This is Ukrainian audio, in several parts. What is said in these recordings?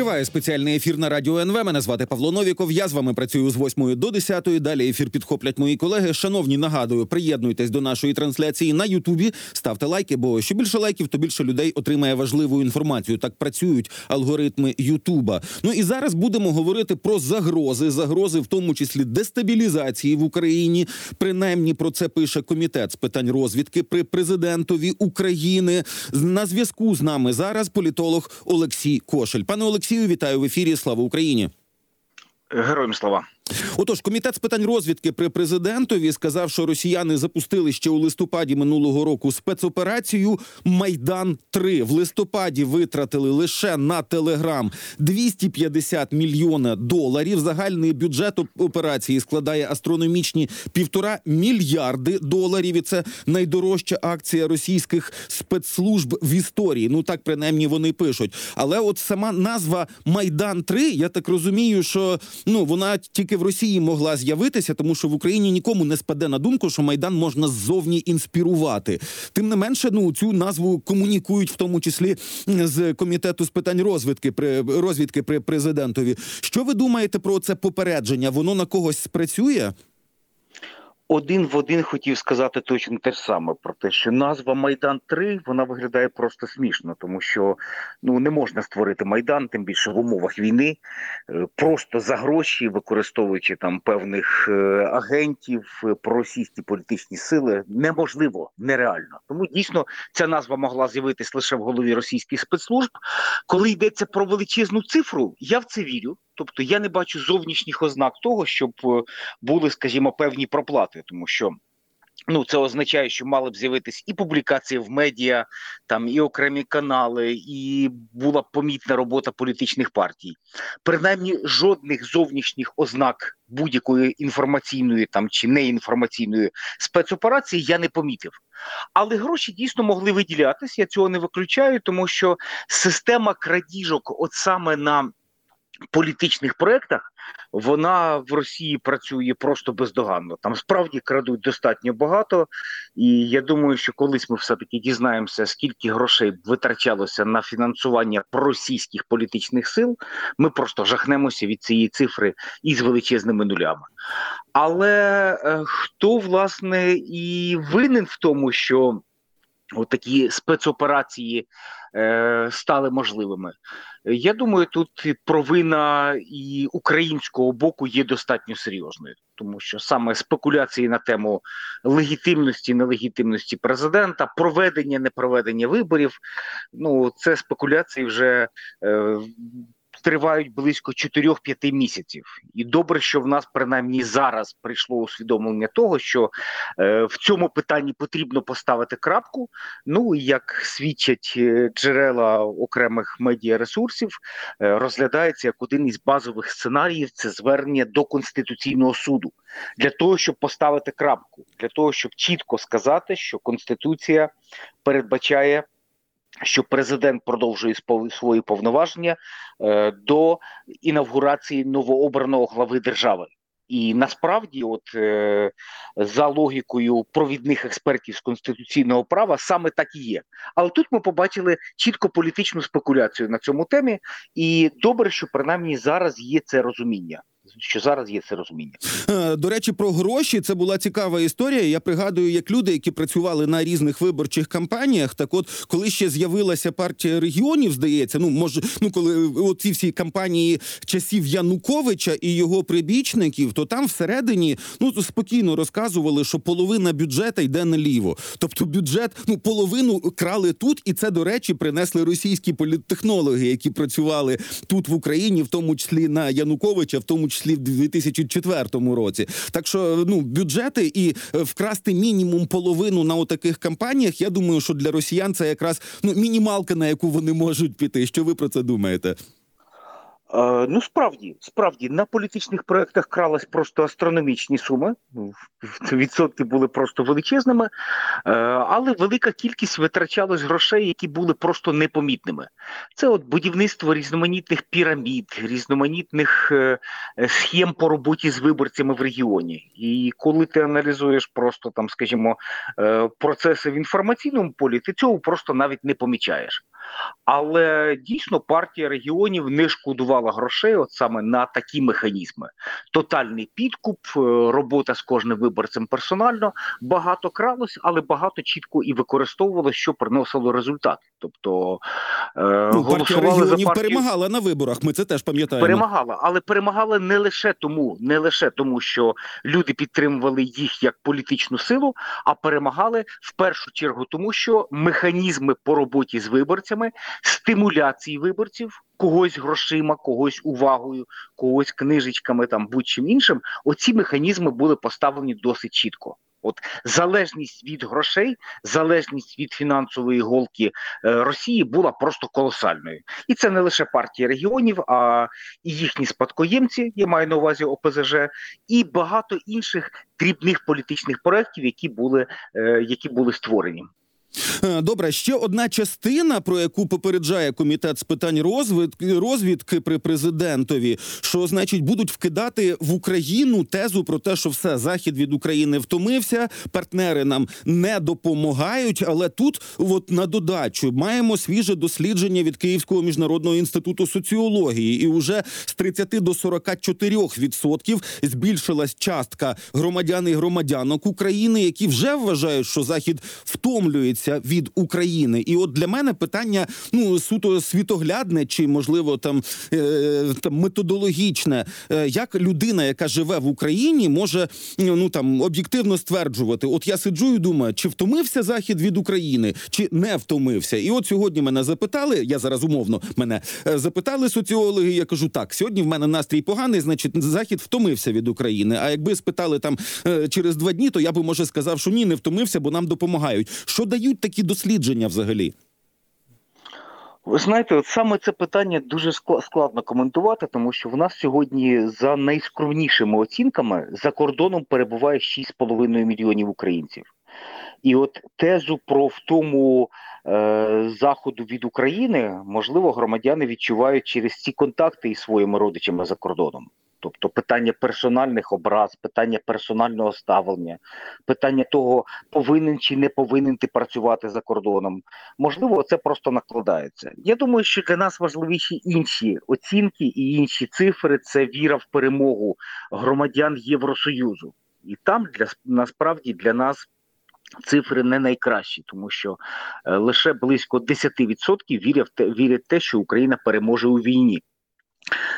Триває спеціальний ефір на радіо НВ. Мене звати Павло Новіков. Я з вами працюю з 8 до 10. Далі ефір підхоплять мої колеги. Шановні, нагадую, приєднуйтесь до нашої трансляції на Ютубі. Ставте лайки, бо що більше лайків, то більше людей отримає важливу інформацію. Так працюють алгоритми Ютуба. Ну і зараз будемо говорити про загрози, загрози, в тому числі дестабілізації в Україні. Принаймні про це пише комітет з питань розвідки при президентові України. На зв'язку з нами зараз політолог Олексій Кошель. Пане Олексію, вітаю в ефірі. Слава Україні. Героям слова. Отож, комітет з питань розвідки при президентові сказав, що росіяни запустили ще у листопаді минулого року спецоперацію Майдан 3 В листопаді витратили лише на телеграм 250 мільйона доларів. Загальний бюджет операції складає астрономічні півтора мільярди доларів. І це найдорожча акція російських спецслужб в історії. Ну так принаймні вони пишуть. Але от сама назва Майдан 3 я так розумію, що ну вона тільки в Росії могла з'явитися, тому що в Україні нікому не спаде на думку, що майдан можна ззовні інспірувати. Тим не менше, ну цю назву комунікують в тому числі з комітету з питань розвідки при розвідки при президентові. Що ви думаєте про це попередження? Воно на когось спрацює? Один в один хотів сказати точно те ж саме про те, що назва Майдан 3 вона виглядає просто смішно, тому що ну не можна створити майдан, тим більше в умовах війни, е, просто за гроші, використовуючи там певних е, агентів, е, проросійські політичні сили, неможливо, нереально. Тому дійсно ця назва могла з'явитись лише в голові російських спецслужб. Коли йдеться про величезну цифру, я в це вірю. Тобто я не бачу зовнішніх ознак того, щоб е, були, скажімо, певні проплати, тому що. Ну, це означає, що мали б з'явитись і публікації в медіа, там і окремі канали, і була помітна робота політичних партій. Принаймні, жодних зовнішніх ознак будь-якої інформаційної там чи неінформаційної спецоперації я не помітив. Але гроші дійсно могли виділятись. Я цього не виключаю, тому що система крадіжок, от саме на політичних проєктах вона в Росії працює просто бездоганно. Там справді крадуть достатньо багато, і я думаю, що колись ми все таки дізнаємося, скільки грошей витрачалося на фінансування проросійських політичних сил. Ми просто жахнемося від цієї цифри із величезними нулями. Але е, хто власне і винен в тому, що Отакі спецоперації е, стали можливими. Я думаю, тут провина і українського боку є достатньо серйозною, тому що саме спекуляції на тему легітимності, нелегітимності президента, проведення, непроведення виборів. Ну це спекуляції вже. Е, тривають близько 4-5 місяців, і добре, що в нас принаймні зараз прийшло усвідомлення того, що е, в цьому питанні потрібно поставити крапку. Ну і як свідчать е, джерела окремих медіаресурсів, е, розглядається як один із базових сценаріїв це звернення до конституційного суду для того, щоб поставити крапку, для того, щоб чітко сказати, що конституція передбачає що президент продовжує свої повноваження е, до інавгурації новообраного глави держави. І насправді, от е, за логікою провідних експертів з конституційного права, саме так і є. Але тут ми побачили чітко політичну спекуляцію на цьому темі, і добре, що принаймні зараз є це розуміння що зараз є це розуміння. Е, до речі, про гроші це була цікава історія. Я пригадую, як люди, які працювали на різних виборчих кампаніях, так от коли ще з'явилася партія регіонів, здається, ну може, ну коли от ці всі кампанії часів Януковича і його прибічників, то там всередині ну спокійно розказували, що половина бюджета йде наліво. Тобто бюджет, ну половину крали тут, і це до речі принесли російські політтехнологи, які працювали тут в Україні, в тому числі на Януковича, в тому числі числі в 2004 році. Так що ну бюджети і е, вкрасти мінімум половину на отаких кампаніях. Я думаю, що для росіян це якраз ну мінімалка, на яку вони можуть піти. Що ви про це думаєте? Е, ну, справді, справді на політичних проєктах кралась просто астрономічні суми. Відсотки були просто величезними, е, але велика кількість витрачалась грошей, які були просто непомітними. Це от будівництво різноманітних пірамід, різноманітних е, схем по роботі з виборцями в регіоні. І коли ти аналізуєш просто там, скажімо, процеси в інформаційному полі, ти цього просто навіть не помічаєш. Але дійсно партія регіонів не шкодувала грошей, от саме на такі механізми: тотальний підкуп, е, робота з кожним виборцем персонально. Багато кралось, але багато чітко і використовувало, що приносило результат. Тобто е, Ну, партія голосували за партію перемагала на виборах. Ми це теж пам'ятаємо. перемагала, але перемагала не лише тому, не лише тому, що люди підтримували їх як політичну силу, а перемагали в першу чергу, тому що механізми по роботі з виборцями, стимуляції виборців. Когось грошима, когось увагою, когось книжечками, там будь-чим іншим. Оці механізми були поставлені досить чітко. От залежність від грошей, залежність від фінансової голки е, Росії була просто колосальною, і це не лише партія регіонів, а і їхні спадкоємці, я маю на увазі ОПЗЖ, і багато інших дрібних політичних проєктів, які були, е, які були створені. Е, Добре, ще одна частина, про яку попереджає комітет з питань розвідки, розвідки при президентові, що значить будуть вкидати в Україну тезу про те, що все захід від України втомився, партнери нам не допомагають. Але тут, от на додачу, маємо свіже дослідження від Київського міжнародного інституту соціології, і уже з 30 до 44% збільшилась частка громадян і громадянок України, які вже вважають, що захід втомлюється від України. І от для мене питання ну суто світоглядне чи можливо там, е, там методологічне, Е, як людина, яка живе в Україні, може ну там об'єктивно стверджувати: от я сиджу і думаю, чи втомився захід від України, чи не втомився. І от сьогодні мене запитали. Я зараз умовно мене е, запитали соціологи. Я кажу, так сьогодні в мене настрій поганий, значить, захід втомився від України. А якби спитали там е, через два дні, то я би може сказав, що ні, не втомився, бо нам допомагають. Що дають такі дослідження взагалі? Ви знаєте, от саме це питання дуже складно коментувати, тому що в нас сьогодні за найскромнішими оцінками за кордоном перебуває 6,5 мільйонів українців. І от тезу про втому е, заходу від України, можливо, громадяни відчувають через ці контакти із своїми родичами за кордоном. Тобто питання персональних образ, питання персонального ставлення, питання того, повинен чи не повинен ти працювати за кордоном. Можливо, це просто накладається. Я думаю, що для нас важливіші інші оцінки і інші цифри це віра в перемогу громадян Євросоюзу. І там для насправді для нас цифри не найкращі, тому що е, лише близько 10% вірять те, що Україна переможе у війні.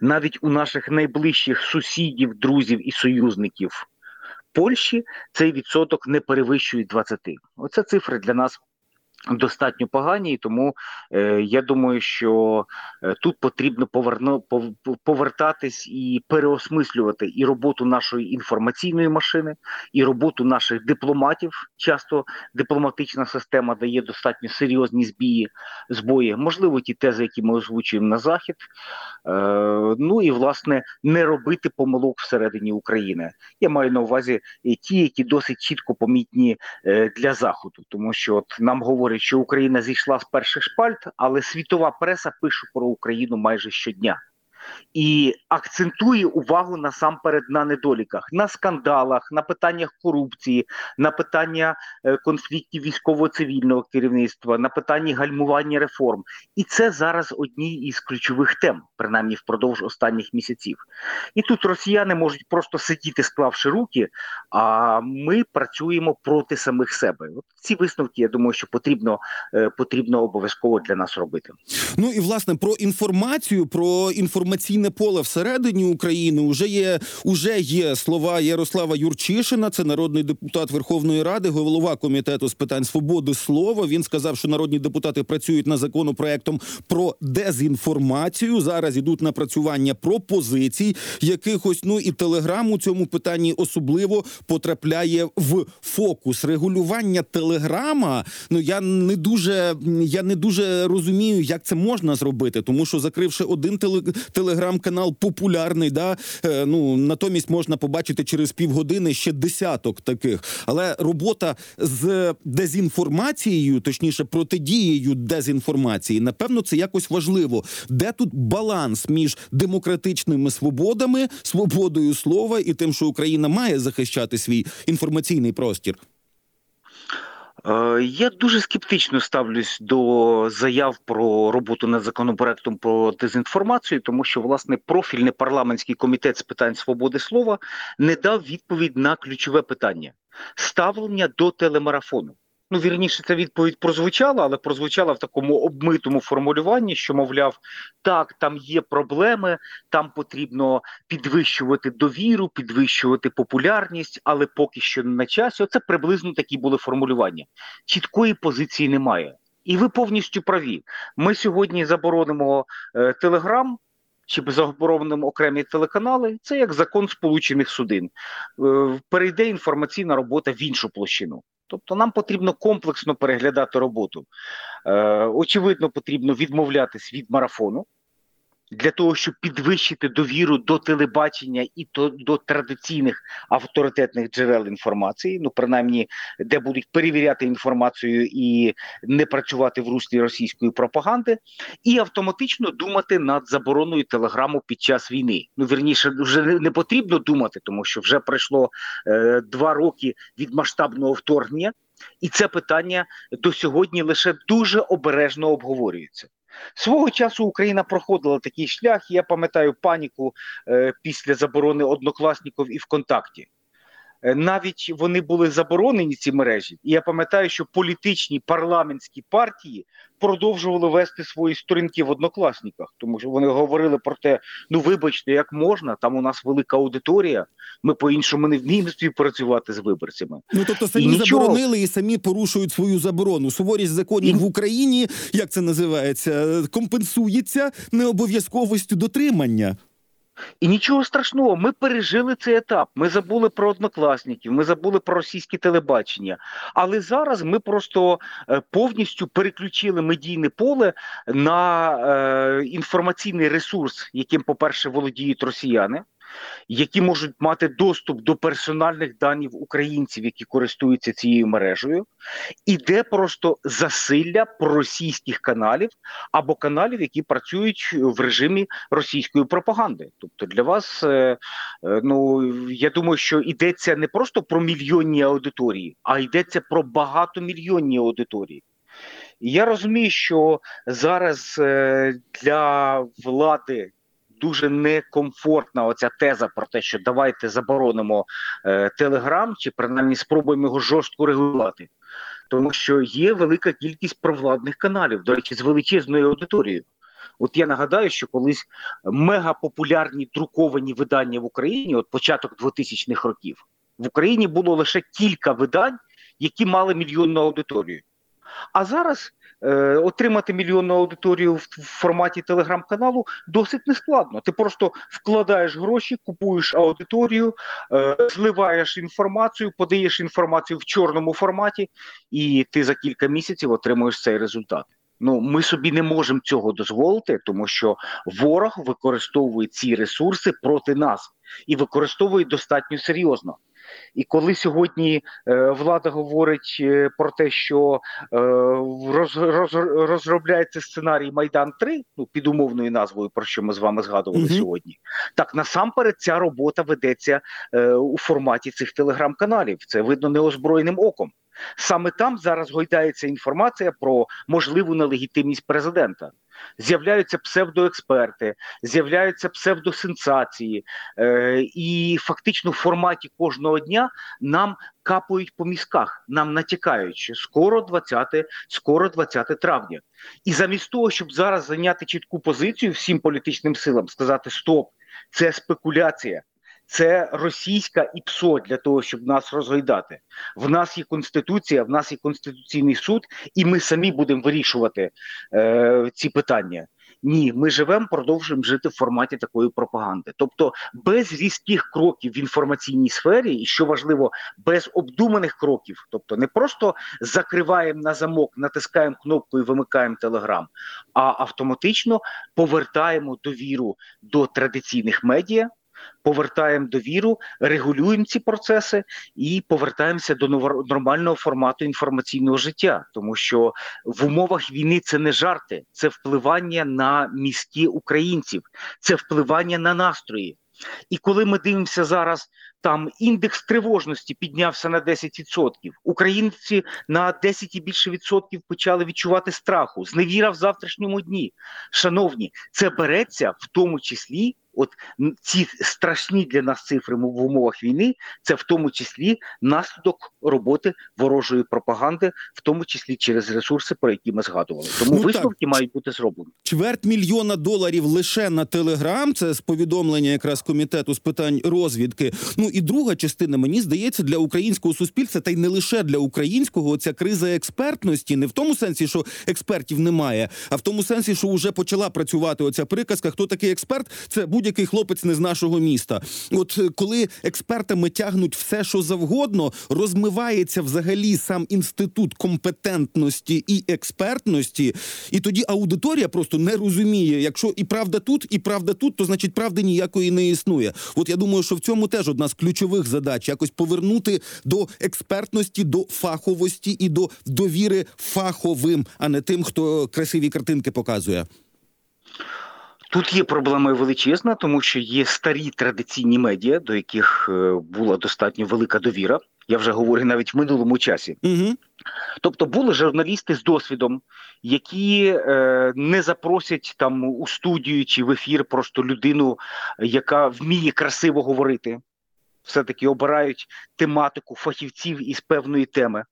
Навіть у наших найближчих сусідів, друзів і союзників Польщі цей відсоток не перевищує 20. Оце цифри для нас достатньо погані, і тому е, я думаю, що е, тут потрібно поверно, пов- повертатись і переосмислювати і роботу нашої інформаційної машини, і роботу наших дипломатів. Часто дипломатична система дає достатньо серйозні збії, збої. Можливо, ті тези, які ми озвучуємо на захід. Е, ну і власне не робити помилок всередині України. Я маю на увазі ті, які досить чітко помітні е, для заходу, тому що от нам говорять, що Україна зійшла з перших шпальт, але світова преса пише про Україну майже щодня. І акцентує увагу насамперед на недоліках, на скандалах, на питаннях корупції, на питання е, конфліктів військово-цивільного керівництва, на питанні гальмування реформ. І це зараз одні із ключових тем, принаймні впродовж останніх місяців. І тут росіяни можуть просто сидіти, склавши руки, а ми працюємо проти самих себе. От ці висновки, я думаю, що потрібно, е, потрібно обов'язково для нас робити. Ну і власне про інформацію, про інформаційне поле всередині України вже є уже є слова Ярослава Юрчишина. Це народний депутат Верховної Ради, голова комітету з питань свободи слова. Він сказав, що народні депутати працюють над законопроектом про дезінформацію. Зараз ідуть напрацювання пропозицій якихось. Ну і телеграм у цьому питанні особливо потрапляє в фокус регулювання телеграма. Ну я не дуже я не дуже розумію, як це можна зробити, тому що закривши один теле, телеграм-канал популярний, да е, ну натомість можна побачити через півгодини ще десяток таких. Але робота з дезінформацією, точніше, протидією дезінформації, напевно, це якось важливо. Де тут баланс між демократичними свободами, свободою слова і тим, що Україна має захищати свій інформаційний простір? Е, Я дуже скептично ставлюсь до заяв про роботу над законопроектом про дезінформацію, тому що власне профільний парламентський комітет з питань свободи слова не дав відповідь на ключове питання ставлення до телемарафону. Ну, вірніше, ця відповідь прозвучала, але прозвучала в такому обмитому формулюванні, що мовляв, так, там є проблеми, там потрібно підвищувати довіру, підвищувати популярність, але поки що не на часі. Оце приблизно такі були формулювання. Чіткої позиції немає. І ви повністю праві. Ми сьогодні заборонимо е, Телеграм. Чи заборонимо окремі телеканали, це як закон Сполучених Судин. Е, перейде інформаційна робота в іншу площину. Тобто нам потрібно комплексно переглядати роботу. Е, Очевидно, потрібно відмовлятись від марафону для того, щоб підвищити довіру до телебачення і до, до традиційних авторитетних джерел інформації, ну принаймні, де будуть перевіряти інформацію і не працювати в руслі російської пропаганди, і автоматично думати над забороною телеграму під час війни. Ну вірніше, вже не, не потрібно думати, тому що вже пройшло е, два роки від масштабного вторгнення, і це питання до сьогодні лише дуже обережно обговорюється. Свого часу Україна проходила такий шлях. Я пам'ятаю паніку е, після заборони однокласників і ВКонтакті. Е, навіть вони були заборонені ці мережі, і я пам'ятаю, що політичні парламентські партії продовжували вести свої сторінки в однокласниках, тому що вони говорили про те: ну вибачте, як можна, там у нас велика аудиторія. Ми по-іншому не вміємо співпрацювати з виборцями. Ну тобто самі І нічого. заборонили і самі порушують свою заборону. Суворість законів І- в Україні, як це називається, компенсується необов'язковістю дотримання. І нічого страшного, ми пережили цей етап. Ми забули про однокласників, ми забули про російське телебачення. Але зараз ми просто е, повністю переключили медійне поле на е, інформаційний ресурс, яким, по-перше, володіють росіяни. Які можуть мати доступ до персональних даних українців, які користуються цією мережею, іде просто засилля проросійських каналів або каналів, які працюють в режимі російської пропаганди. Тобто для вас, е, е, ну я думаю, що йдеться не просто про мільйонні аудиторії, а йдеться про багатомільйонні аудиторії. Я розумію, що зараз е, для влади дуже некомфортна оця теза про те, що давайте заборонимо е, Телеграм, чи принаймні спробуємо його жорстко регулювати. Тому що є велика кількість провладних каналів, до речі, з величезною аудиторією. От я нагадаю, що колись мегапопулярні друковані видання в Україні, от початок 2000-х років, в Україні було лише кілька видань, які мали мільйонну аудиторію. А зараз отримати мільйонну аудиторію в, в форматі телеграм-каналу досить нескладно. Ти просто вкладаєш гроші, купуєш аудиторію, е, зливаєш інформацію, подаєш інформацію в чорному форматі, і ти за кілька місяців отримуєш цей результат. Ну, ми собі не можемо цього дозволити, тому що ворог використовує ці ресурси проти нас і використовує достатньо серйозно. І коли сьогодні е, влада говорить е, про те, що е, роз, роз, розробляється сценарій Майдан 3 ну під умовною назвою, про що ми з вами згадували Мгм. сьогодні, так насамперед ця робота ведеться у форматі цих телеграм-каналів. Це видно неозброєним оком. Саме там зараз гойдається інформація про можливу нелегітимність президента. З'являються псевдоексперти, з'являються псевдосенсації, е, і фактично в форматі кожного дня нам капають по мізках, нам натякають, що скоро 20, скоро 20 травня. І замість того, щоб зараз зайняти чітку позицію всім політичним силам, сказати стоп, це спекуляція. Це російська ІПСО для того, щоб нас розгойдати. В нас є конституція, в нас є конституційний суд, і ми самі будемо вирішувати е, ці питання. Ні, ми живемо, продовжуємо жити в форматі такої пропаганди. Тобто без різких кроків в інформаційній сфері, і що важливо, без обдуманих кроків, тобто не просто закриваємо на замок, натискаємо кнопку і вимикаємо телеграм, а автоматично повертаємо довіру до традиційних медіа. Повертаємо довіру, регулюємо ці процеси і повертаємося до нормального формату інформаційного життя, тому що в умовах війни це не жарти, це впливання на мізки українців, це впливання на настрої. І коли ми дивимося зараз, там індекс тривожності піднявся на 10%. Українці на 10 і більше відсотків почали відчувати страху, зневіра в завтрашньому дні. Шановні, це береться в тому числі. От ці страшні для нас цифри в умовах війни, це в тому числі наслідок роботи ворожої пропаганди, в тому числі через ресурси, про які ми згадували. Тому Ну, так. висновки мають бути зроблені. Чверть мільйона доларів лише на телеграм. Це з повідомлення якраз комітету з питань розвідки. Ну і друга частина, мені здається, для українського суспільства, та й не лише для українського, ця криза експертності, не в тому сенсі, що експертів немає, а в тому сенсі, що вже почала працювати оця приказка. Хто такий експерт? Це будь-який хлопець не з нашого міста. От е, коли експертами тягнуть все, що завгодно, розмивається взагалі сам інститут компетентності і експертності, і тоді аудиторія просто не розуміє, якщо і правда тут, і правда тут, то значить правди ніякої не існує. От я думаю, що в цьому теж одна з ключових задач якось повернути до експертності, до фаховості і до довіри фаховим, а не тим, хто красиві картинки показує. Тут є проблема величезна, тому що є старі традиційні медіа, до яких е, була достатньо велика довіра. Я вже говорю навіть в минулому часі. Угу. Тобто були журналісти з досвідом, які е, не запросять там у студію чи в ефір просто людину, яка вміє красиво говорити. Все-таки обирають тематику фахівців із певної теми.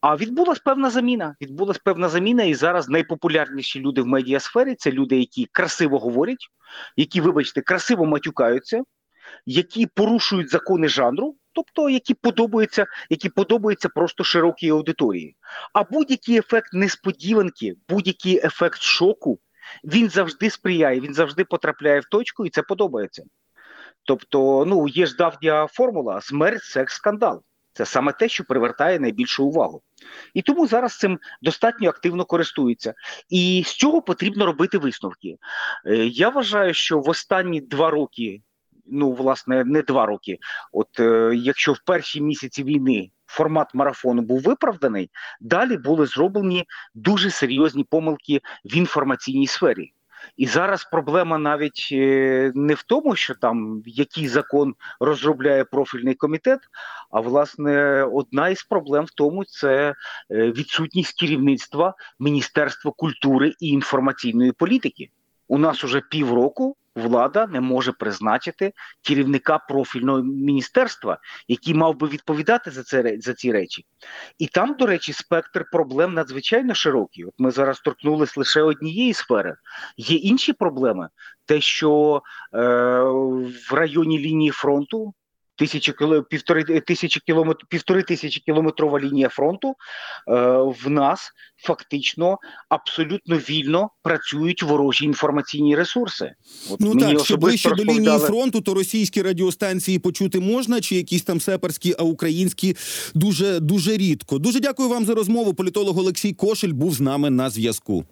А відбулась певна заміна. Відбулась певна заміна, і зараз найпопулярніші люди в медіасфері це люди, які красиво говорять, які, вибачте, красиво матюкаються, які порушують закони жанру, тобто які подобаються, які подобаються просто широкій аудиторії. А будь-який ефект несподіванки, будь-який ефект шоку, він завжди сприяє, він завжди потрапляє в точку, і це подобається. Тобто, ну є ж давня формула: смерть, секс, скандал. Це саме те, що привертає найбільшу увагу. І тому зараз цим достатньо активно користуються. І з цього потрібно робити висновки. Е, Я вважаю, що в останні два роки, ну власне, не два роки, от е, якщо в перші місяці війни формат марафону був виправданий, далі були зроблені дуже серйозні помилки в інформаційній сфері. І зараз проблема навіть е, не в тому, що там який закон розробляє профільний комітет, а власне одна із проблем в тому це е, відсутність керівництва Міністерства культури і інформаційної політики. У нас уже півроку влада не може призначити керівника профільного міністерства, який мав би відповідати за це за ці речі. І там, до речі, спектр проблем надзвичайно широкий. От ми зараз торкнулись лише однієї сфери. Є інші проблеми, те, що е, в районі лінії фронту. Тисячі півтори тисячі кілометр, півтори тисячі кілометрова лінія фронту е, в нас фактично абсолютно вільно працюють ворожі інформаційні ресурси. От Ну мені так, що ближче до лінії фронту, то російські радіостанції почути можна, чи якісь там сеперські, а українські дуже дуже рідко. Дуже дякую вам за розмову. Політолог Олексій Кошель був з нами на зв'язку.